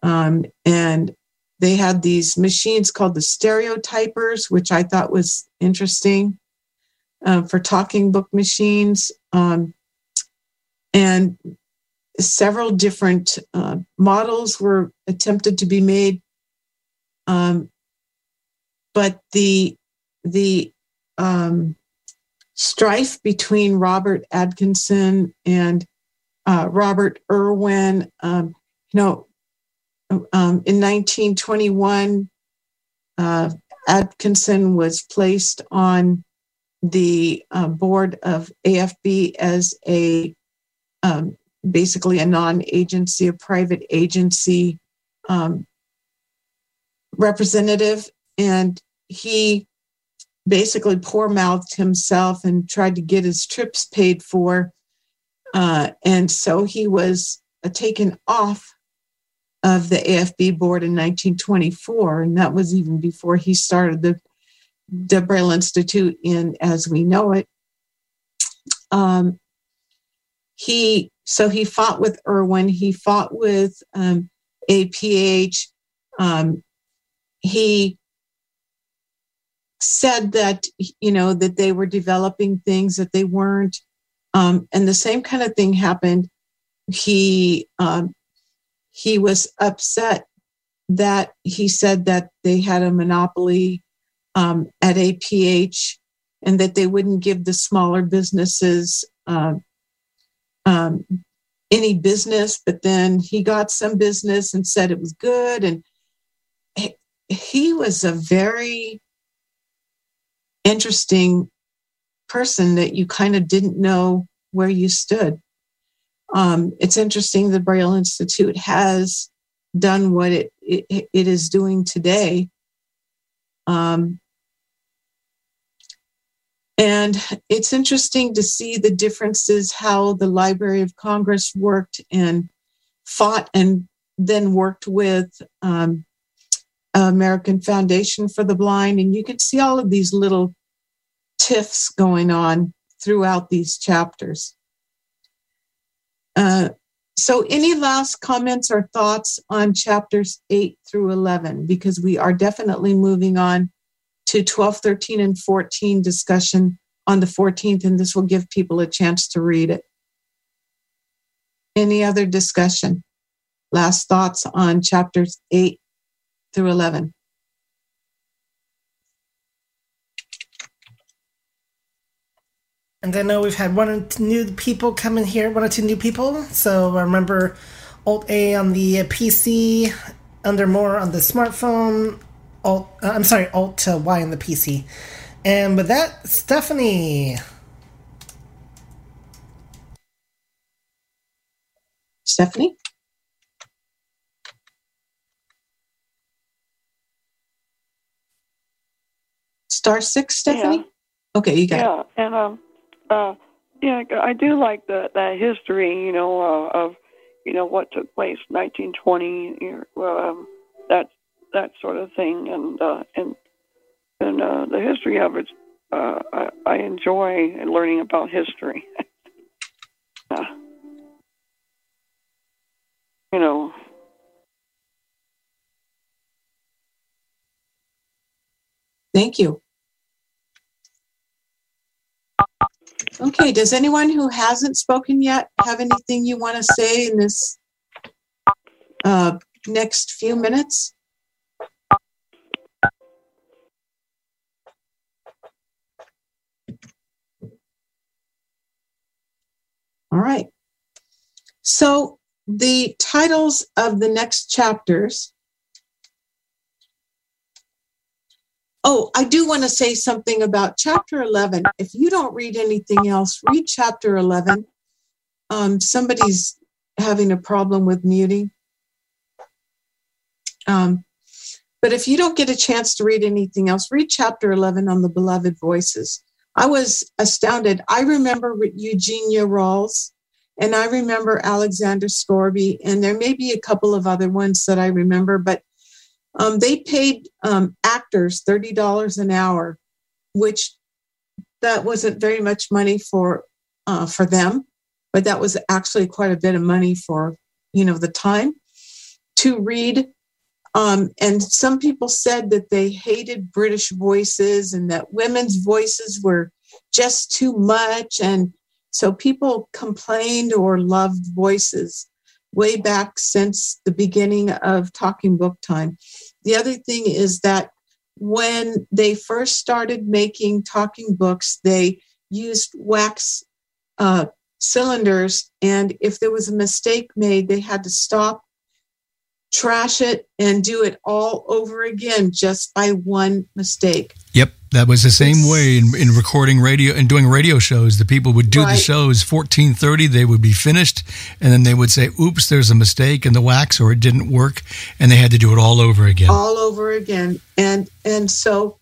[SPEAKER 2] Um, and they had these machines called the stereotypers, which I thought was interesting uh, for talking book machines. Um, and several different uh, models were attempted to be made. Um, but the the um, strife between Robert Atkinson and uh, Robert Irwin, um, you know, um, in 1921, uh, Atkinson was placed on the uh, board of AFB as a um, basically a non-agency, a private agency um, representative, and he basically poor mouthed himself and tried to get his trips paid for. Uh, and so he was uh, taken off of the AFB board in 1924. And that was even before he started the, the Braille Institute in as we know it. Um, he so he fought with Irwin, he fought with um, APH. Um, he said that you know that they were developing things that they weren't um, and the same kind of thing happened he um, he was upset that he said that they had a monopoly um, at APH and that they wouldn't give the smaller businesses uh, um, any business. But then he got some business and said it was good. And he was a very interesting person that you kind of didn't know where you stood. Um, it's interesting the Braille Institute has done what it, it, it is doing today. Um, and it's interesting to see the differences how the Library of Congress worked and fought and then worked with um, American Foundation for the Blind. And you can see all of these little tiffs going on throughout these chapters. Uh, so, any last comments or thoughts on chapters 8 through 11? Because we are definitely moving on to 12, 13, and 14 discussion on the 14th, and this will give people a chance to read it. Any other discussion? Last thoughts on chapters 8 through 11?
[SPEAKER 3] And I know we've had one or two new people come in here, one or two new people. So I remember Alt A on the PC, under more on the smartphone, Alt, uh, I'm sorry, Alt Y on the PC. And with that, Stephanie.
[SPEAKER 2] Stephanie? Star six, Stephanie? Yeah. Okay, you got
[SPEAKER 4] yeah, it. Yeah, and um, uh, yeah, I do like the that history, you know, uh, of you know what took place 1920, you um, that that sort of thing, and uh, and and uh, the history of it. Uh, I, I enjoy learning about history. uh, you know.
[SPEAKER 2] Thank you. Okay, does anyone who hasn't spoken yet have anything you want to say in this uh, next few minutes? All right. So the titles of the next chapters Oh, I do want to say something about chapter 11. If you don't read anything else, read chapter 11. Um, somebody's having a problem with muting. Um, but if you don't get a chance to read anything else, read chapter 11 on the beloved voices. I was astounded. I remember Eugenia Rawls and I remember Alexander Scourby, and there may be a couple of other ones that I remember, but um, they paid um, actors $30 an hour, which that wasn't very much money for uh, for them, but that was actually quite a bit of money for you know the time to read. Um, and some people said that they hated British voices and that women's voices were just too much. And so people complained or loved voices way back since the beginning of talking book time. The other thing is that when they first started making talking books, they used wax uh, cylinders, and if there was a mistake made, they had to stop, trash it, and do it all over again just by one mistake.
[SPEAKER 1] Yep. That was the same way in, in recording radio and doing radio shows. The people would do right. the shows fourteen thirty. They would be finished, and then they would say, "Oops, there's a mistake in the wax, or it didn't work," and they had to do it all over again.
[SPEAKER 2] All over again, and and so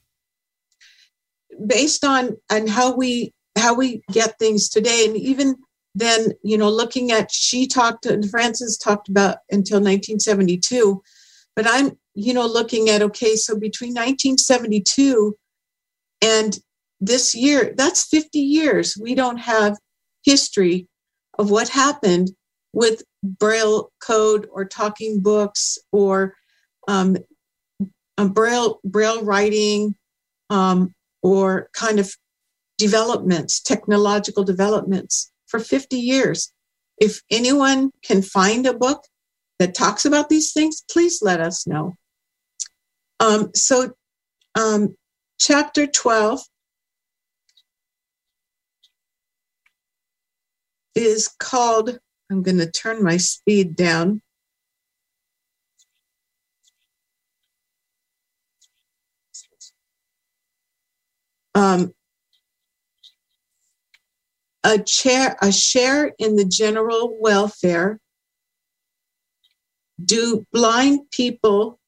[SPEAKER 2] based on on how we how we get things today, and even then, you know, looking at she talked and Frances talked about until 1972, but I'm you know looking at okay, so between 1972 and this year, that's 50 years. We don't have history of what happened with Braille code or talking books or um, Braille, Braille writing um, or kind of developments, technological developments for 50 years. if anyone can find a book that talks about these things, please let us know. Um, so, um, chapter 12 is called, I'm going to turn my speed down. Um, a, chair, a share in the general welfare. Do blind people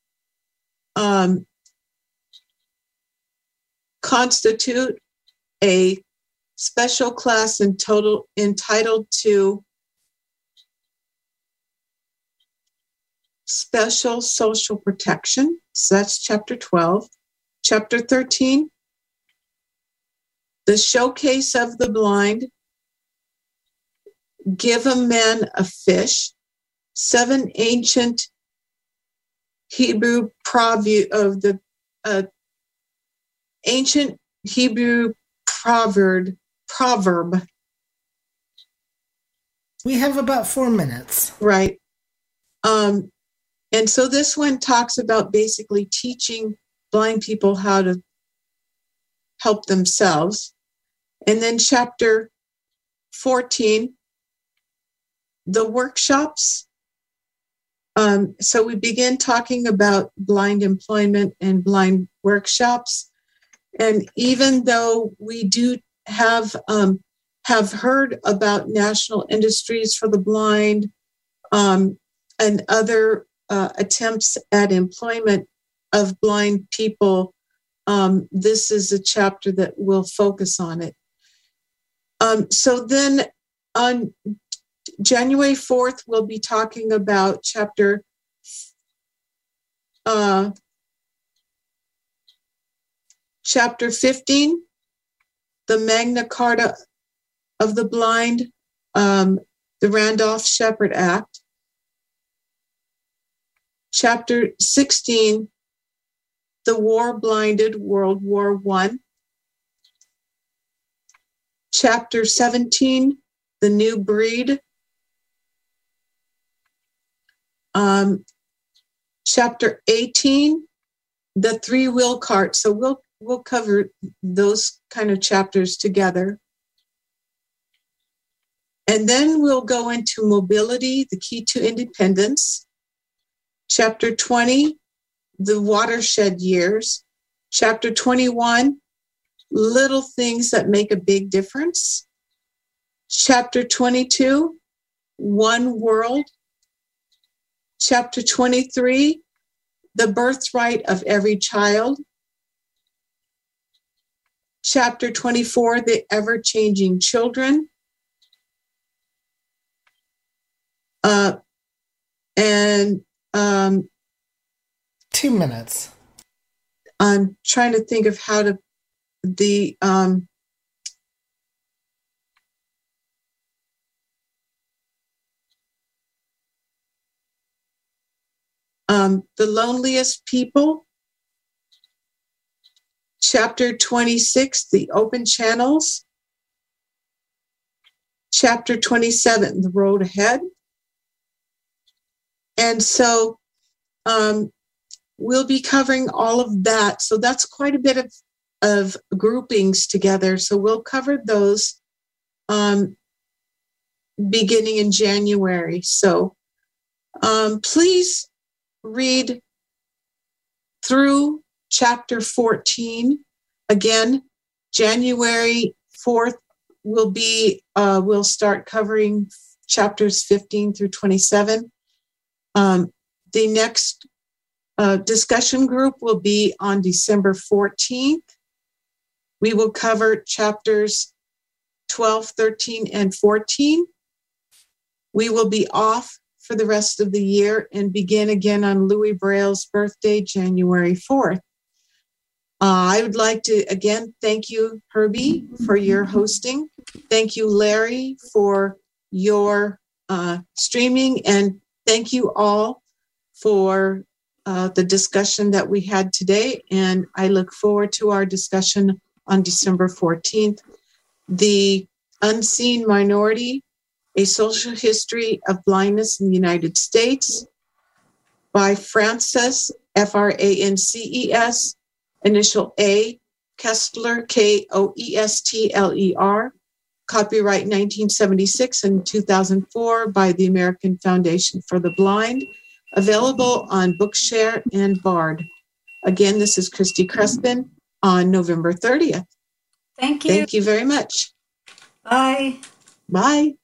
[SPEAKER 2] um, constitute a special class in total entitled to special social protection. So that's chapter 12. Chapter 13, the showcase of the blind. Give a man a fish. Seven ancient Hebrew proverb of the uh, ancient Hebrew proverb proverb.
[SPEAKER 3] We have about four minutes.
[SPEAKER 2] Right. Um, and so this one talks about basically teaching blind people how to help themselves. And then chapter 14, the workshops. Um, so we begin talking about blind employment and blind workshops. And even though we do have um, have heard about national industries for the blind um, and other uh, attempts at employment of blind people. Um, this is a chapter that will focus on it. Um, so then on January 4th, we'll be talking about chapter uh, chapter 15 the Magna Carta of the Blind, um, the Randolph Sheppard Act. Chapter 16, the War Blinded World War One. Chapter 17, the New Breed. Um, chapter 18, the three wheel cart. So we'll we'll cover those kind of chapters together. And then we'll go into mobility, the key to independence. Chapter 20, the watershed years. Chapter 21, little things that make a big difference. Chapter 22, one world. Chapter 23, the birthright of every child chapter 24, The Ever Changing Children. Uh, and um,
[SPEAKER 3] two minutes.
[SPEAKER 2] I'm trying to think of how to the um, um, the loneliest people Chapter 26, the open channels. Chapter 27, the road ahead. And so um, we'll be covering all of that. So that's quite a bit of, of groupings together. So we'll cover those um, beginning in January. So um, please read through chapter 14. Again, January 4th will be, uh, we'll start covering chapters 15 through 27. Um, the next uh, discussion group will be on December 14th. We will cover chapters 12, 13, and 14. We will be off for the rest of the year and begin again on Louis Braille's birthday, January 4th. Uh, I would like to again thank you, Herbie, for your hosting. Thank you, Larry, for your uh, streaming. And thank you all for uh, the discussion that we had today. And I look forward to our discussion on December 14th. The unseen minority A Social History of Blindness in the United States by Frances, F R A N C E S, initial A, Koestler, K O E S T L E R, copyright 1976 and 2004 by the American Foundation for the Blind, available on Bookshare and Bard. Again, this is Christy Crespin on November 30th.
[SPEAKER 9] Thank you.
[SPEAKER 2] Thank you very much.
[SPEAKER 9] Bye.
[SPEAKER 2] Bye.